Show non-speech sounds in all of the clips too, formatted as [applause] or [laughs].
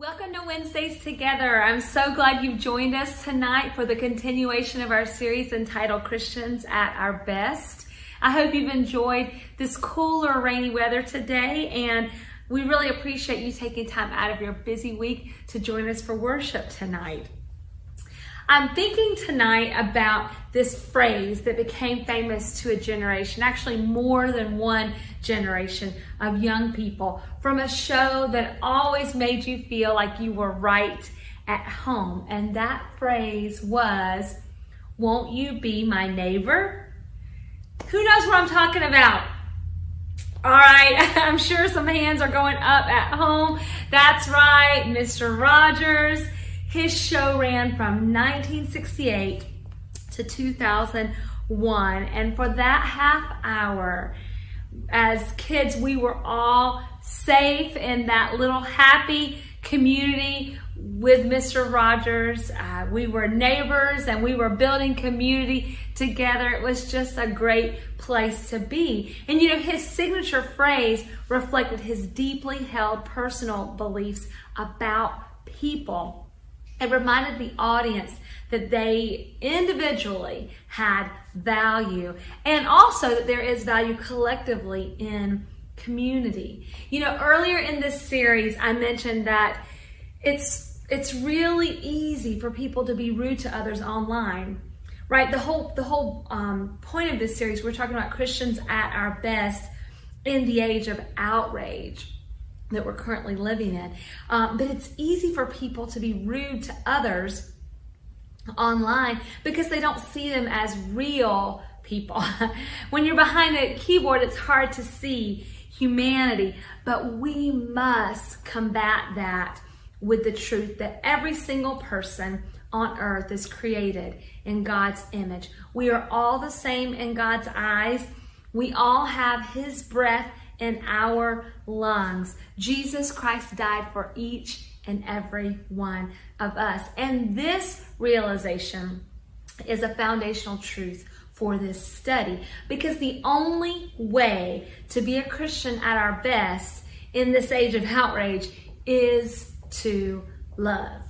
Welcome to Wednesdays Together. I'm so glad you've joined us tonight for the continuation of our series entitled Christians at Our Best. I hope you've enjoyed this cooler, rainy weather today, and we really appreciate you taking time out of your busy week to join us for worship tonight. I'm thinking tonight about this phrase that became famous to a generation, actually more than one generation of young people, from a show that always made you feel like you were right at home. And that phrase was, Won't you be my neighbor? Who knows what I'm talking about? All right, [laughs] I'm sure some hands are going up at home. That's right, Mr. Rogers. His show ran from 1968 to 2001. And for that half hour, as kids, we were all safe in that little happy community with Mr. Rogers. Uh, we were neighbors and we were building community together. It was just a great place to be. And you know, his signature phrase reflected his deeply held personal beliefs about people. It reminded the audience that they individually had value and also that there is value collectively in community. You know, earlier in this series, I mentioned that it's it's really easy for people to be rude to others online, right? The whole the whole um, point of this series, we're talking about Christians at our best in the age of outrage that we're currently living in. Um, but it's easy for people to be rude to others online because they don't see them as real people. [laughs] when you're behind a keyboard, it's hard to see humanity, but we must combat that with the truth that every single person on earth is created in God's image. We are all the same in God's eyes. We all have His breath in our lungs. Jesus Christ died for each and every one of us. And this realization is a foundational truth for this study because the only way to be a Christian at our best in this age of outrage is to love.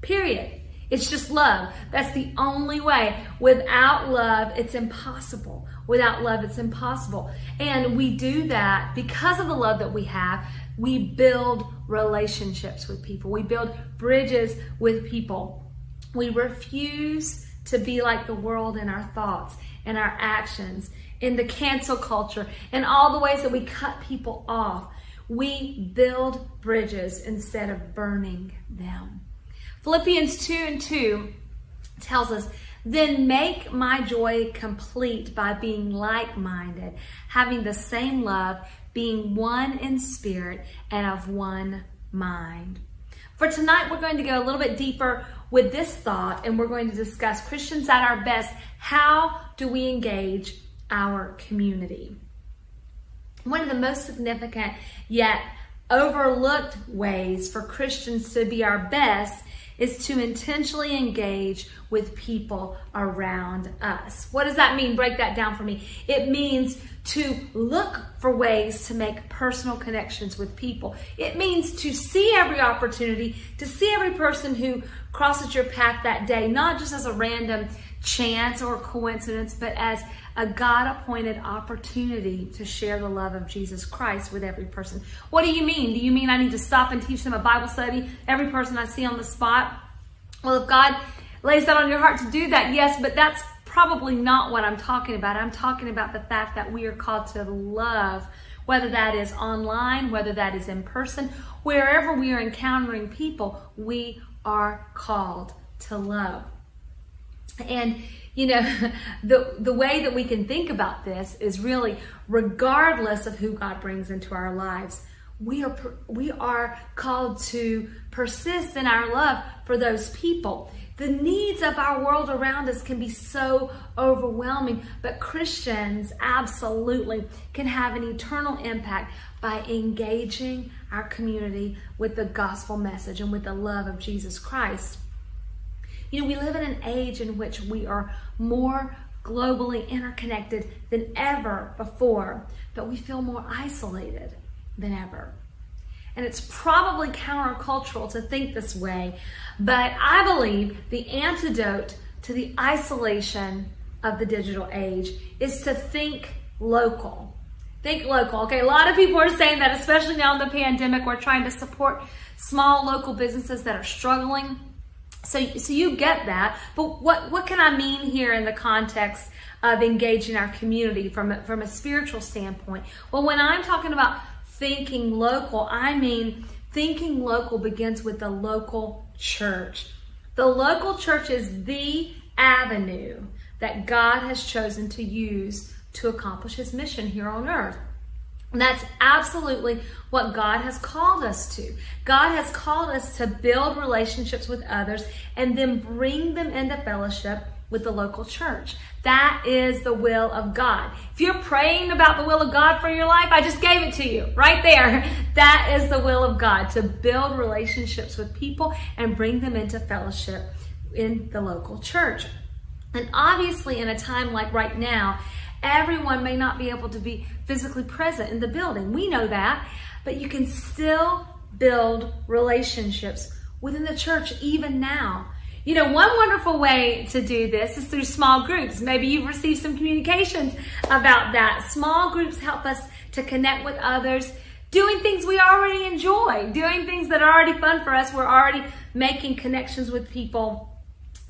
Period. It's just love. That's the only way. Without love, it's impossible. Without love, it's impossible. And we do that because of the love that we have. We build relationships with people, we build bridges with people. We refuse to be like the world in our thoughts and our actions, in the cancel culture, in all the ways that we cut people off. We build bridges instead of burning them. Philippians 2 and 2 tells us, Then make my joy complete by being like minded, having the same love, being one in spirit and of one mind. For tonight, we're going to go a little bit deeper with this thought and we're going to discuss Christians at our best. How do we engage our community? One of the most significant yet overlooked ways for Christians to be our best is to intentionally engage with people around us. What does that mean? Break that down for me. It means to look for ways to make personal connections with people. It means to see every opportunity, to see every person who crosses your path that day, not just as a random chance or coincidence, but as a God appointed opportunity to share the love of Jesus Christ with every person. What do you mean? Do you mean I need to stop and teach them a Bible study, every person I see on the spot? Well, if God lays that on your heart to do that, yes, but that's probably not what I'm talking about. I'm talking about the fact that we are called to love, whether that is online, whether that is in person, wherever we are encountering people, we are called to love. And you know, [laughs] the the way that we can think about this is really regardless of who God brings into our lives, we are we are called to persist in our love for those people. The needs of our world around us can be so overwhelming, but Christians absolutely can have an eternal impact by engaging our community with the gospel message and with the love of Jesus Christ. You know, we live in an age in which we are more globally interconnected than ever before, but we feel more isolated than ever. And it's probably countercultural to think this way. But I believe the antidote to the isolation of the digital age is to think local. Think local. Okay, a lot of people are saying that, especially now in the pandemic, we're trying to support small local businesses that are struggling. So, so you get that. But what, what can I mean here in the context of engaging our community from a, from a spiritual standpoint? Well, when I'm talking about thinking local, I mean thinking local begins with the local church. The local church is the avenue that God has chosen to use to accomplish his mission here on earth. And that's absolutely what God has called us to. God has called us to build relationships with others and then bring them into fellowship with the local church. That is the will of God. If you're praying about the will of God for your life, I just gave it to you right there. That is the will of God to build relationships with people and bring them into fellowship in the local church. And obviously, in a time like right now, everyone may not be able to be physically present in the building. We know that, but you can still build relationships within the church even now. You know, one wonderful way to do this is through small groups. Maybe you've received some communications about that. Small groups help us to connect with others, doing things we already enjoy, doing things that are already fun for us. We're already making connections with people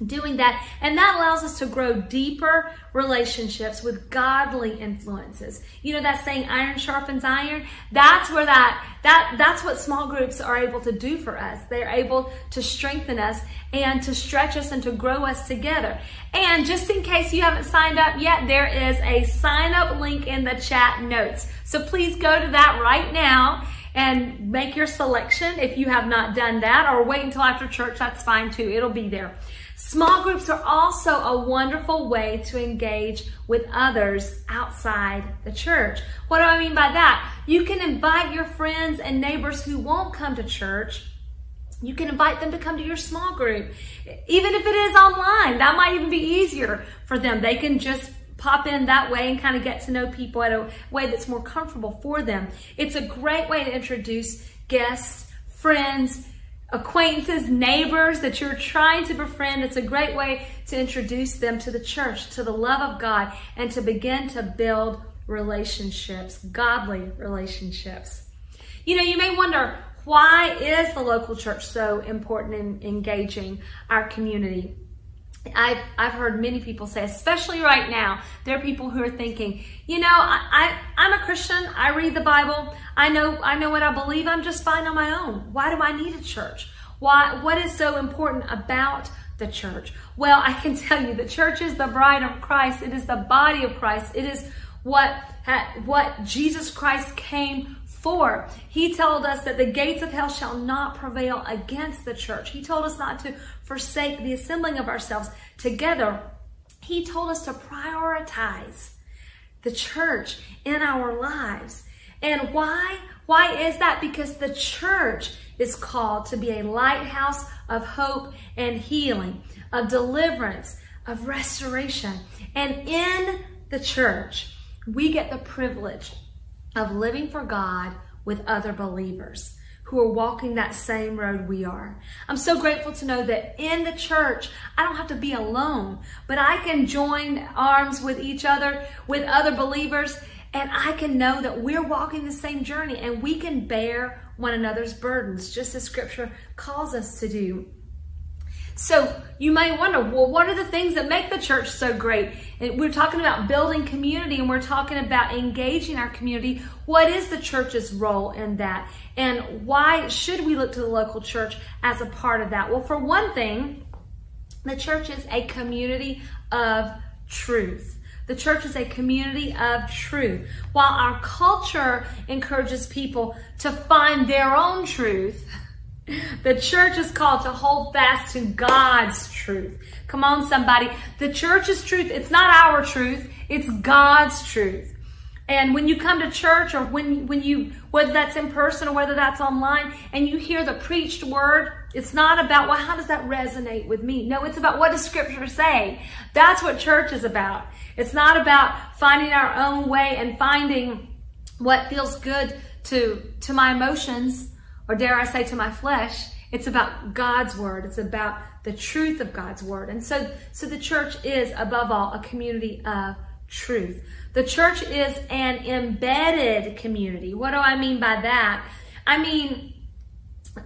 doing that. And that allows us to grow deeper relationships with godly influences. You know that saying iron sharpens iron that's where that that that's what small groups are able to do for us. They're able to strengthen us and to stretch us and to grow us together. And just in case you haven't signed up yet there is a sign up link in the chat notes. So please go to that right now and make your selection. If you have not done that or wait until after church that's fine too. It'll be there Small groups are also a wonderful way to engage with others outside the church. What do I mean by that? You can invite your friends and neighbors who won't come to church. You can invite them to come to your small group. Even if it is online, that might even be easier for them. They can just pop in that way and kind of get to know people in a way that's more comfortable for them. It's a great way to introduce guests, friends, acquaintances, neighbors that you're trying to befriend. It's a great way to introduce them to the church, to the love of God, and to begin to build relationships, godly relationships. You know, you may wonder, why is the local church so important in engaging our community? I've, I've heard many people say, especially right now, there are people who are thinking, you know, I, I, I'm a Christian. I read the Bible. I know, I know what I believe. I'm just fine on my own. Why do I need a church? Why, what is so important about the church? Well, I can [laughs] tell you the church is the bride of Christ. It is the body of Christ. It is what, what Jesus Christ came for. He told us that the gates of hell shall not prevail against the church. He told us not to forsake the assembling of ourselves together. He told us to prioritize the church in our lives. And why? Why is that? Because the church is called to be a lighthouse of hope and healing, of deliverance, of restoration. And in the church, we get the privilege of living for God with other believers who are walking that same road we are. I'm so grateful to know that in the church, I don't have to be alone, but I can join arms with each other, with other believers, and I can know that we're walking the same journey and we can bear one another's burdens, just as scripture calls us to do. So you may wonder, well, what are the things that make the church so great? And we're talking about building community and we're talking about engaging our community. What is the church's role in that? And why should we look to the local church as a part of that? Well, for one thing, the church is a community of truth. The church is a community of truth. While our culture encourages people to find their own truth, the church is called to hold fast to God's truth. Come on, somebody. The church's truth, it's not our truth, it's God's truth. And when you come to church or when, when you, whether that's in person or whether that's online, and you hear the preached word, it's not about, well, how does that resonate with me? No, it's about what does scripture say? That's what church is about. It's not about finding our own way and finding what feels good to, to my emotions or dare I say to my flesh, it's about God's word. It's about the truth of God's word. And so, so the church is above all a community of truth. The church is an embedded community. What do I mean by that? I mean,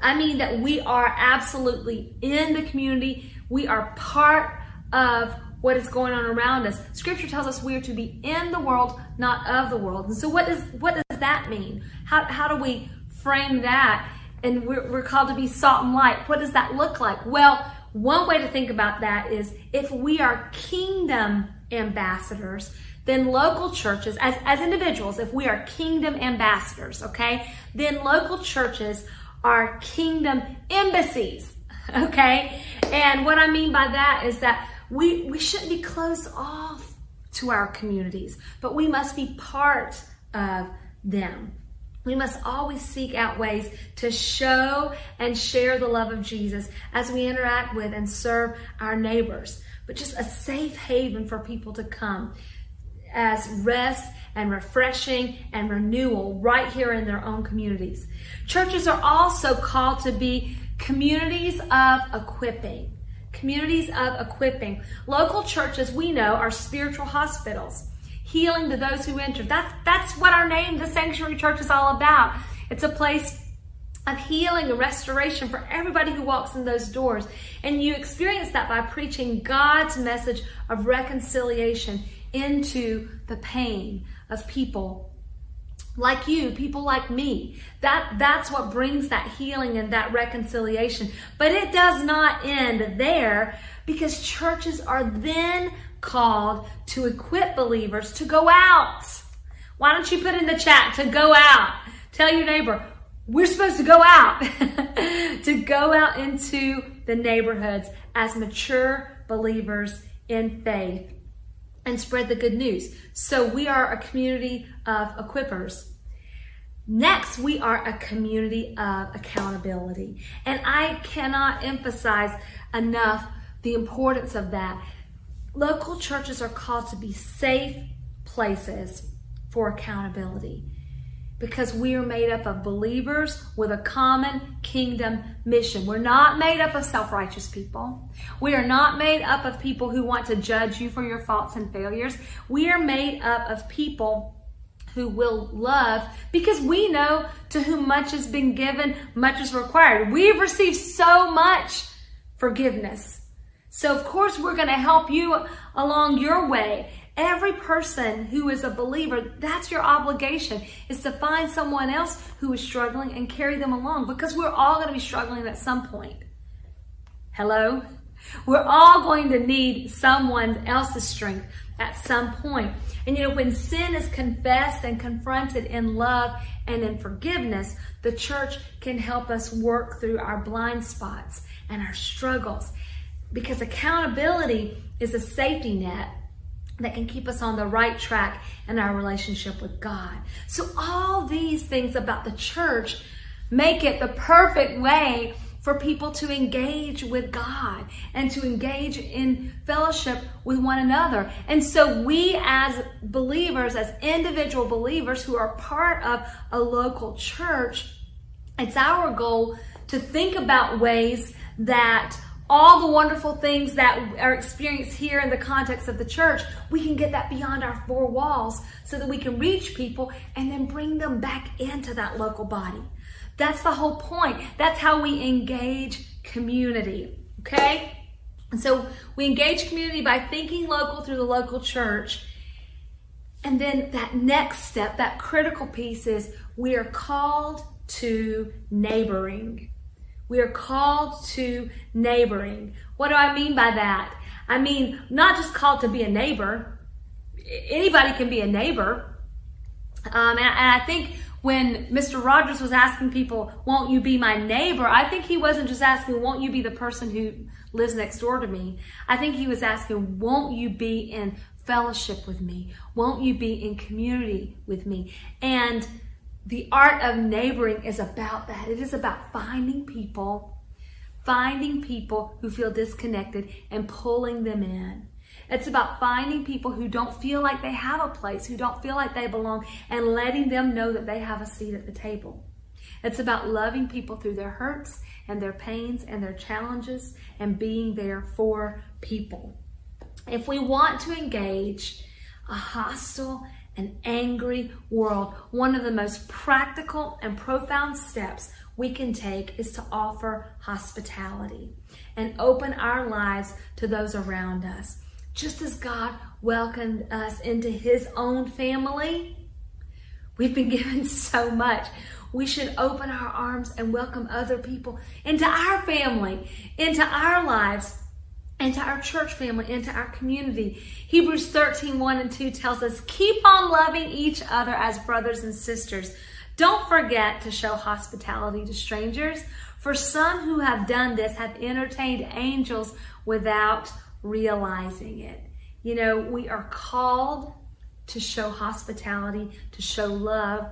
I mean that we are absolutely in the community. We are part of what is going on around us. Scripture tells us we are to be in the world, not of the world. And so what does what does that mean? How, how do we frame that? And we're, we're called to be salt and light. What does that look like? Well, one way to think about that is if we are kingdom ambassadors, then local churches, as, as individuals, if we are kingdom ambassadors, okay, then local churches are kingdom embassies, [laughs] okay? And what I mean by that is that we, we shouldn't be closed off to our communities, but we must be part of them. We must always seek out ways to show and share the love of Jesus as we interact with and serve our neighbors, but just a safe haven for people to come as rest and refreshing and renewal right here in their own communities. Churches are also called to be communities of equipping. Communities of equipping. Local churches, we know, are spiritual hospitals healing to those who enter. That's, that's what our name, the Sanctuary Church, is all about. It's a place of healing and restoration for everybody who walks in those doors. And you experience that by preaching God's message of reconciliation into the pain of people like you, people like me. That that's what brings that healing and that reconciliation. But it does not end there because churches are then called to equip believers to go out. Why don't you put in the chat to go out? Tell your neighbor, we're supposed to go out, [laughs] to go out into the neighborhoods as mature believers in faith and spread the good news. So we are a community of equippers. Next, we are a community of accountability. And I cannot emphasize enough the importance of that. Local churches are called to be safe places for accountability because we are made up of believers with a common kingdom mission. We're not made up of self righteous people. We are not made up of people who want to judge you for your faults and failures. We are made up of people who will love because we know to whom much has been given, much is required. We've received so much forgiveness so, of course, we're going to help you along your way. Every person who is a believer, that's your obligation, is to find someone else who is struggling and carry them along because we're all going to be struggling at some point. Hello? We're all going to need someone else's strength at some point. And you know, when sin is confessed and confronted in love and in forgiveness, the church can help us work through our blind spots and our struggles because accountability is a safety net that can keep us on the right track in our relationship with God. So all these things about the church make it the perfect way for people to engage with God and to engage in fellowship with one another. And so we as believers, as individual believers who are part of a local church, it's our goal to think about ways that all the wonderful things that are experienced here in the context of the church, we can get that beyond our four walls so that we can reach people and then bring them back into that local body. That's the whole point. That's how we engage community. Okay? And so we engage community by thinking local through the local church. And then that next step, that critical piece is we are called to neighboring. We are called to neighboring. What do I mean by that? I mean, not just called to be a neighbor. Anybody can be a neighbor. Um, and, and I think when Mr. Rogers was asking people, won't you be my neighbor? I think he wasn't just asking, won't you be the person who lives next door to me? I think he was asking, won't you be in fellowship with me? Won't you be in community with me? And the art of neighboring is about that. It is about finding people, finding people who feel disconnected and pulling them in. It's about finding people who don't feel like they have a place, who don't feel like they belong, and letting them know that they have a seat at the table. It's about loving people through their hurts and their pains and their challenges and being there for people. If we want to engage a hostile and angry world, one of the most practical and profound steps we can take is to offer hospitality and open our lives to those around us. Just as God welcomed us into his own family, we've been [laughs] given so much. We should open our arms and welcome other people into our family, into our lives, into our church family, into our community. Hebrews 13, 1 and 2 tells us, keep on loving each other as brothers and sisters. Don't forget to show hospitality to strangers, for some who have done this have entertained angels without realizing it. You know, we are called to show hospitality, to show love,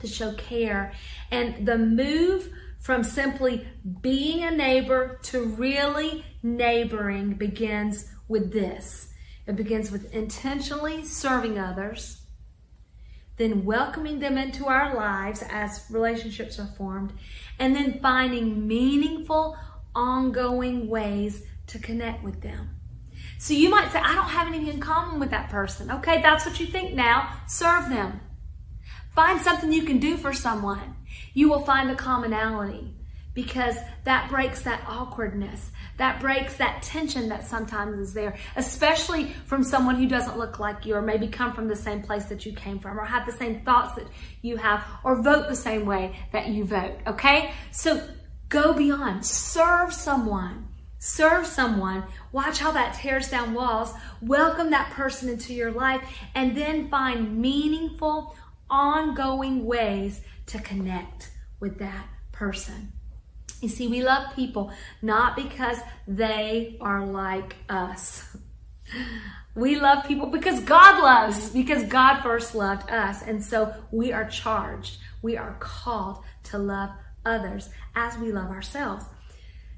to show care. And the move from simply being a neighbor to really neighboring begins with this. It begins with intentionally serving others then welcoming them into our lives as relationships are formed, and then finding meaningful, ongoing ways to connect with them. So you might say, I don't have anything in common with that person. Okay, that's what you think now. Serve them. Find something you can do for someone. You will find a commonality because that breaks that awkwardness. That breaks that tension that sometimes is there, especially from someone who doesn't look like you or maybe come from the same place that you came from or have the same thoughts that you have or vote the same way that you vote. Okay? So go beyond. Serve someone. Serve someone. Watch how that tears down walls. Welcome that person into your life and then find meaningful, ongoing ways to connect with that person. You see, we love people not because they are like us. [laughs] We love people because God loves, because God first loved us. And so we are charged, we are called to love others as we love ourselves.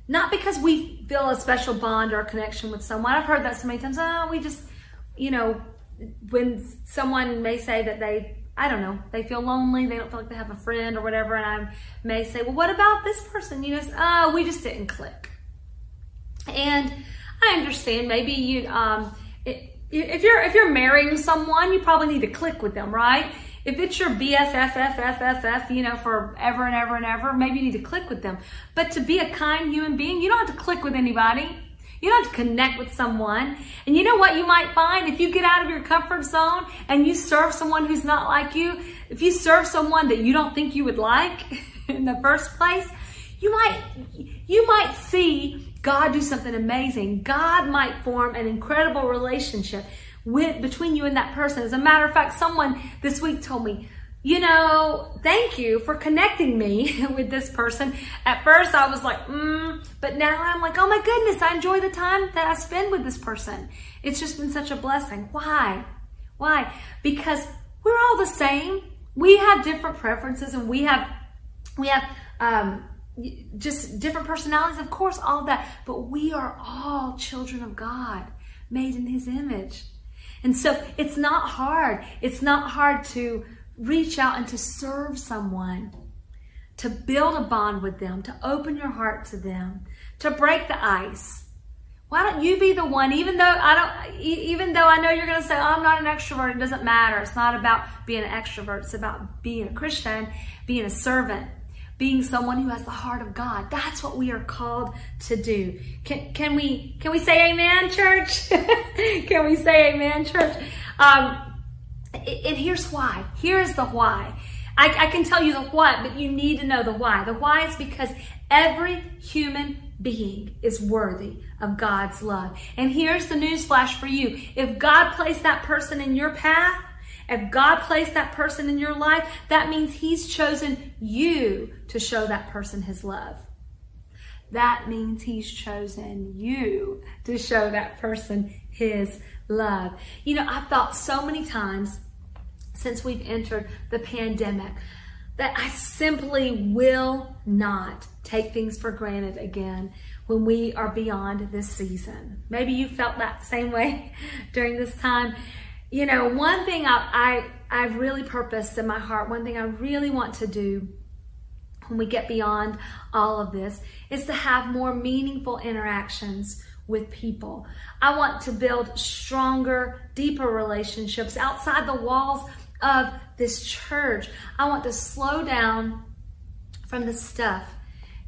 Not because we feel a special bond or connection with someone. I've heard that so many times. Oh, we just, you know, when someone may say that they I don't know, they feel lonely, they don't feel like they have a friend or whatever, and I may say, well, what about this person? You know, oh, we just didn't click. And I understand maybe you, um, it, if you're if you're marrying someone, you probably need to click with them, right? If it's your BFFFFFF, you know, forever and ever and ever, maybe you need to click with them. But to be a kind human being, you don't have to click with anybody. You don't have to connect with someone. And you know what you might find? If you get out of your comfort zone and you serve someone who's not like you, if you serve someone that you don't think you would like [laughs] in the first place, you might, you might see God do something amazing. God might form an incredible relationship with, between you and that person. As a matter of fact, someone this week told me, you know, thank you for connecting me [laughs] with this person. At first, I was like, mm, but now I'm like, oh my goodness, I enjoy the time that I spend with this person. It's just been such a blessing. Why? Why? Because we're all the same. We have different preferences and we have, we have, um, just different personalities, of course, all that, but we are all children of God, made in His image. And so it's not hard. It's not hard to reach out and to serve someone, to build a bond with them, to open your heart to them, to break the ice. Why don't you be the one, even though I don't, even though I know you're going to say, oh, I'm not an extrovert, it doesn't matter. It's not about being an extrovert. It's about being a Christian, being a servant, being someone who has the heart of God. That's what we are called to do. Can, can we, can we say amen, church? [laughs] can we say amen, church? Um, and here's why. Here's the why. I, I, can tell you the what, but you need to know the why. The why is because every human being is worthy of God's love. And here's the news flash for you. If God placed that person in your path, if God placed that person in your life, that means He's chosen you to show that person His love. That means He's chosen you to show that person His love. You know, I've thought so many times since we've entered the pandemic that I simply will not take things for granted again when we are beyond this season. Maybe you felt that same way [laughs] during this time. You know, one thing I, I I've really purposed in my heart, one thing I really want to do when we get beyond all of this is to have more meaningful interactions with people. I want to build stronger, deeper relationships outside the walls of this church. I want to slow down from the stuff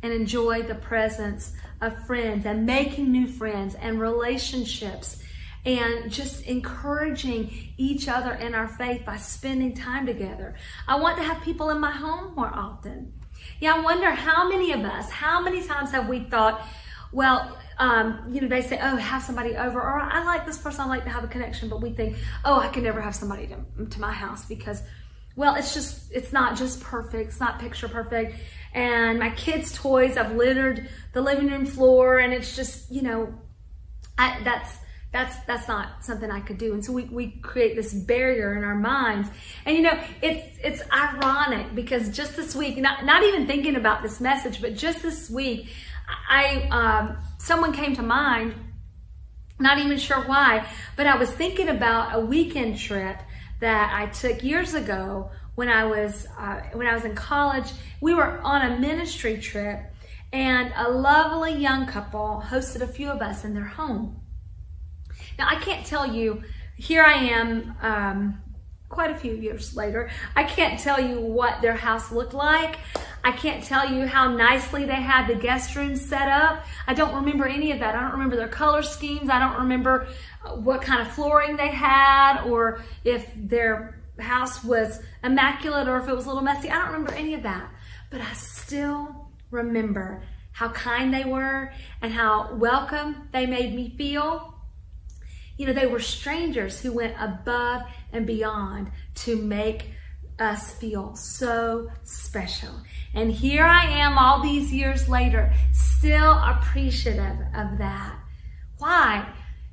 and enjoy the presence of friends and making new friends and relationships and just encouraging each other in our faith by spending time together. I want to have people in my home more often. Yeah, I wonder how many of us, how many times have we thought, well, um, you know, they say, oh, have somebody over, or I like this person, I like to have a connection, but we think, oh, I can never have somebody to, to my house because, well, it's just, it's not just perfect, it's not picture perfect. And my kids' toys, I've littered the living room floor, and it's just, you know, I, that's, that's that's not something I could do. And so we, we create this barrier in our minds. And you know, it's it's ironic because just this week, not not even thinking about this message, but just this week, I um, someone came to mind, not even sure why, but I was thinking about a weekend trip that I took years ago when I was uh, when I was in college. We were on a ministry trip, and a lovely young couple hosted a few of us in their home. Now, I can't tell you, here I am, um, quite a few years later. I can't tell you what their house looked like. I can't tell you how nicely they had the guest room set up. I don't remember any of that. I don't remember their color schemes. I don't remember uh, what kind of flooring they had or if their house was immaculate or if it was a little messy. I don't remember any of that. But I still remember how kind they were and how welcome they made me feel you know, they were strangers who went above and beyond to make us feel so special. And here I am all these years later, still appreciative of that. Why?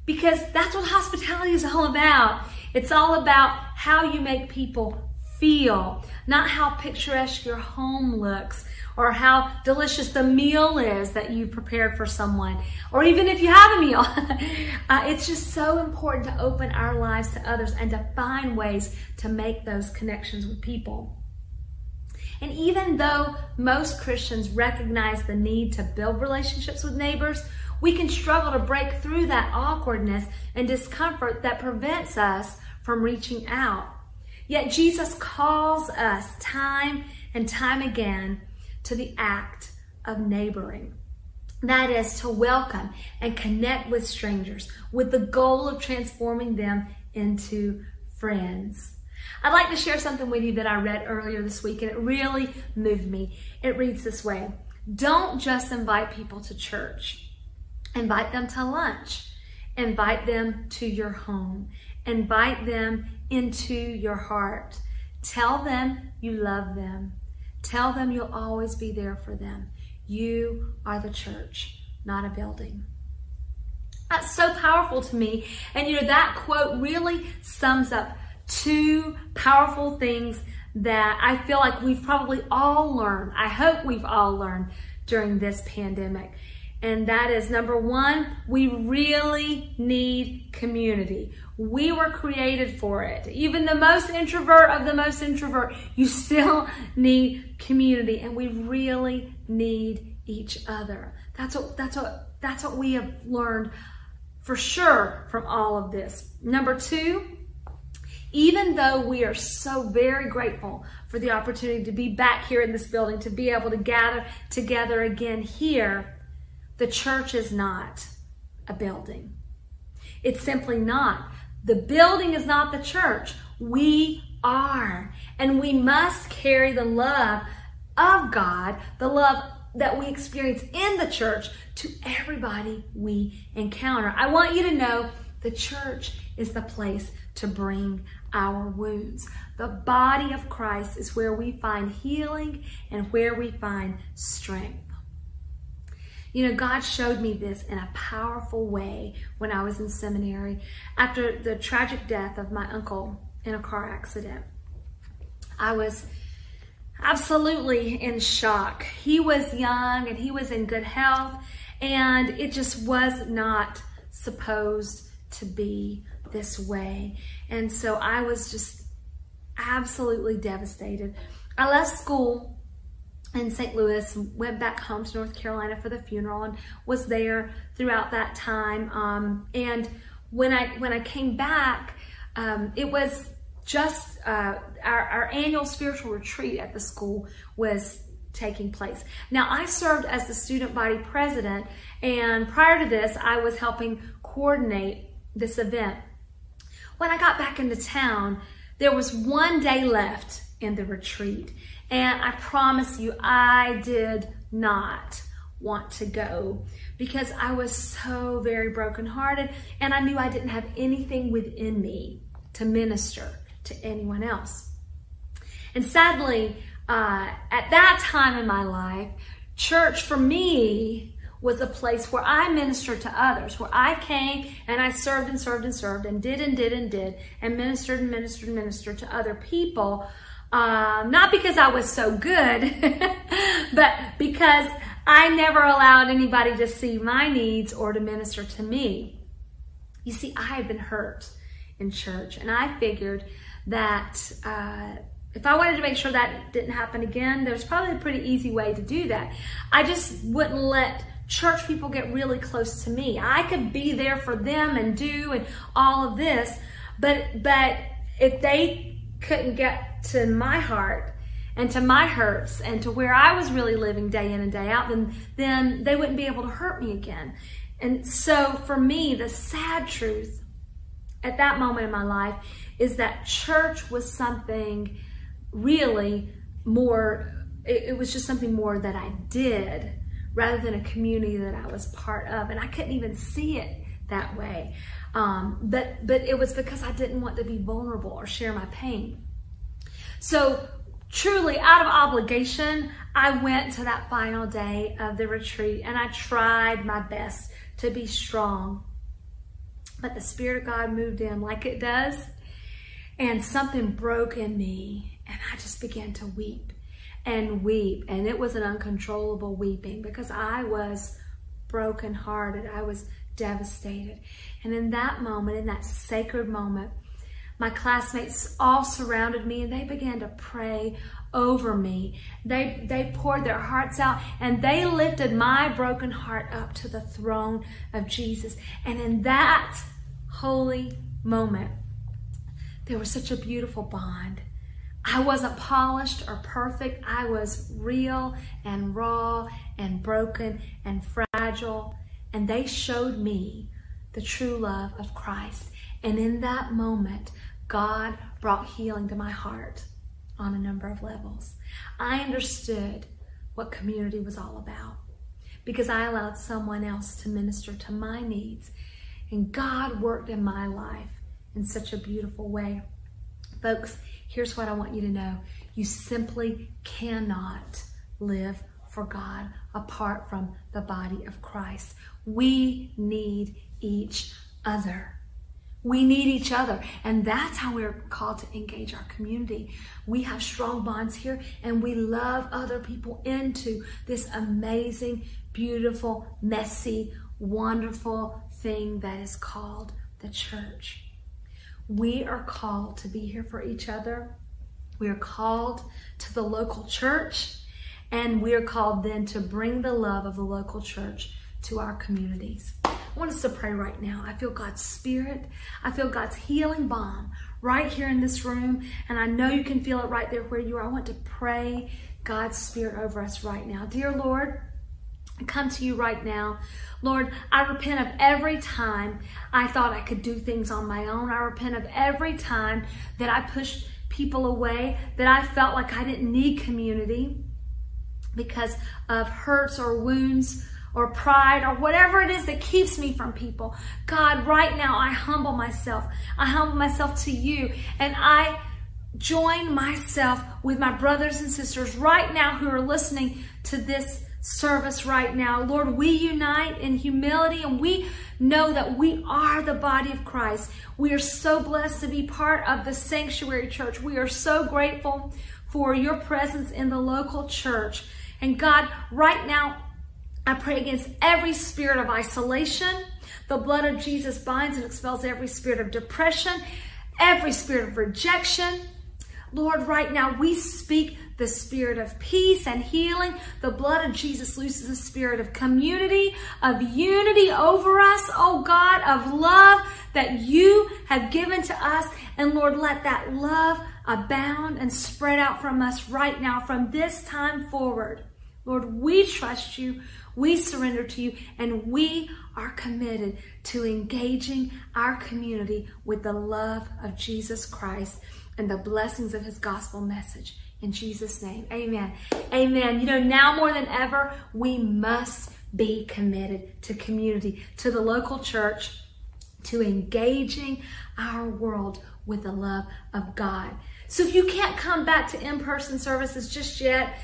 Because that's what hospitality is all about. It's all about how you make people feel, not how picturesque your home looks or how delicious the meal is that you prepared for someone, or even if you have a meal. [laughs] uh, it's just so important to open our lives to others and to find ways to make those connections with people. And even though most Christians recognize the need to build relationships with neighbors, we can struggle to break through that awkwardness and discomfort that prevents us from reaching out. Yet Jesus calls us time and time again to the act of neighboring. That is to welcome and connect with strangers with the goal of transforming them into friends. I'd like to share something with you that I read earlier this week and it really moved me. It reads this way Don't just invite people to church, invite them to lunch, invite them to your home, invite them into your heart. Tell them you love them. Tell them you'll always be there for them. You are the church, not a building. That's so powerful to me. And you know, that quote really sums up two powerful things that I feel like we've probably all learned. I hope we've all learned during this pandemic. And that is number one, we really need community. We were created for it. Even the most introvert of the most introvert, you still [laughs] need community and we really need each other. That's what that's what that's what we have learned for sure from all of this. Number 2, even though we are so very grateful for the opportunity to be back here in this building, to be able to gather together again here, the church is not a building. It's simply not. The building is not the church. We are. And we must carry the love of God, the love that we experience in the church to everybody we encounter. I want you to know the church is the place to bring our wounds. The body of Christ is where we find healing and where we find strength. You know, God showed me this in a powerful way when I was in seminary after the tragic death of my uncle in a car accident. I was absolutely in shock. He was young and he was in good health, and it just was not supposed to be this way. And so I was just absolutely devastated. I left school in St. Louis, went back home to North Carolina for the funeral and was there throughout that time. Um, and when I when I came back, um, it was just uh, our, our annual spiritual retreat at the school was taking place. Now, I served as the student body president, and prior to this, I was helping coordinate this event. When I got back into town, there was one day left in the retreat, and I promise you, I did not want to go because I was so very brokenhearted and I knew I didn't have anything within me to minister to anyone else. And sadly, uh, at that time in my life, church for me was a place where I ministered to others, where I came and I served and served and served and did and did and did and ministered and ministered and ministered to other people. Um, not because I was so good, [laughs] but because I never allowed anybody to see my needs or to minister to me. You see, I had been hurt in church, and I figured that uh, if I wanted to make sure that didn't happen again, there's probably a pretty easy way to do that. I just wouldn't let church people get really close to me. I could be there for them and do and all of this, but but if they couldn't get to my heart and to my hurts and to where I was really living day in and day out, then then they wouldn't be able to hurt me again. And so for me, the sad truth at that moment in my life is that church was something really more, it, was just something more that I did rather than a community that I was part of. And I couldn't even see it that way. Um, but, but it was because I didn't want to be vulnerable or share my pain. So truly out of obligation, I went to that final day of the retreat and I tried my best to be strong. But the Spirit of God moved in like it does, and something broke in me and I just began to weep and weep. And it was an uncontrollable weeping because I was brokenhearted. I was devastated. And in that moment, in that sacred moment, my classmates all surrounded me and they began to pray over me. They, they poured their hearts out and they lifted my broken heart up to the throne of Jesus. And in that holy moment, there was such a beautiful bond. I wasn't polished or perfect. I was real and raw and broken and fragile. And they showed me the true love of Christ. And in that moment, God brought healing to my heart on a number of levels. I understood what community was all about because I allowed someone else to minister to my needs. And God worked in my life in such a beautiful way. Folks, here's what I want you to know. You simply cannot live for God apart from the body of Christ. We need each other. We need each other. And that's how we're called to engage our community. We have strong bonds here and we love other people into this amazing, beautiful, messy, wonderful thing that is called the church. We are called to be here for each other. We are called to the local church, and we are called then to bring the love of the local church to our communities. I want us to pray right now. I feel God's Spirit. I feel God's healing balm right here in this room, and I know you can feel it right there where you are. I want to pray God's Spirit over us right now. Dear Lord, I come to you right now. Lord, I repent of every time I thought I could do things on my own. I repent of every time that I pushed people away, that I felt like I didn't need community because of hurts or wounds or pride or whatever it is that keeps me from people. God, right now I humble myself. I humble myself to you and I join myself with my brothers and sisters right now who are listening to this service right now. Lord, we unite in humility and we know that we are the body of Christ. We are so blessed to be part of the sanctuary church. We are so grateful for your presence in the local church. And God, right now, I pray against every spirit of isolation. The blood of Jesus binds and expels every spirit of depression, every spirit of rejection. Lord, right now we speak the spirit of peace and healing. The blood of Jesus looses the spirit of community, of unity over us, oh God, of love that you have given to us. And Lord, let that love abound and spread out from us right now from this time forward. Lord, we trust you, we surrender to you, and we are committed to engaging our community with the love of Jesus Christ and the blessings of his gospel message. In Jesus' name, amen. Amen. You know, now more than ever, we must be committed to community, to the local church, to engaging our world with the love of God. So if you can't come back to in person services just yet,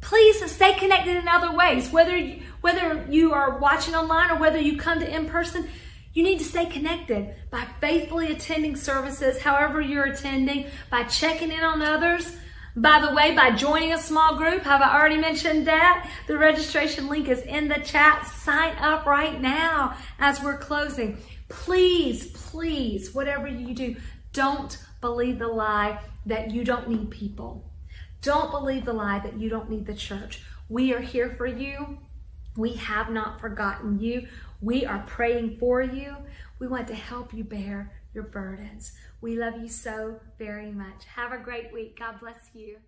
please stay connected in other ways. Whether you, whether you are watching online or whether you come to in person, you need to stay connected by faithfully attending services, however you're attending, by checking in on others. By the way, by joining a small group, have I already mentioned that? The registration link is in the chat. Sign up right now as we're closing. Please, please, whatever you do, don't believe the lie that you don't need people. Don't believe the lie that you don't need the church. We are here for you. We have not forgotten you. We are praying for you. We want to help you bear your burdens. We love you so very much. Have a great week. God bless you.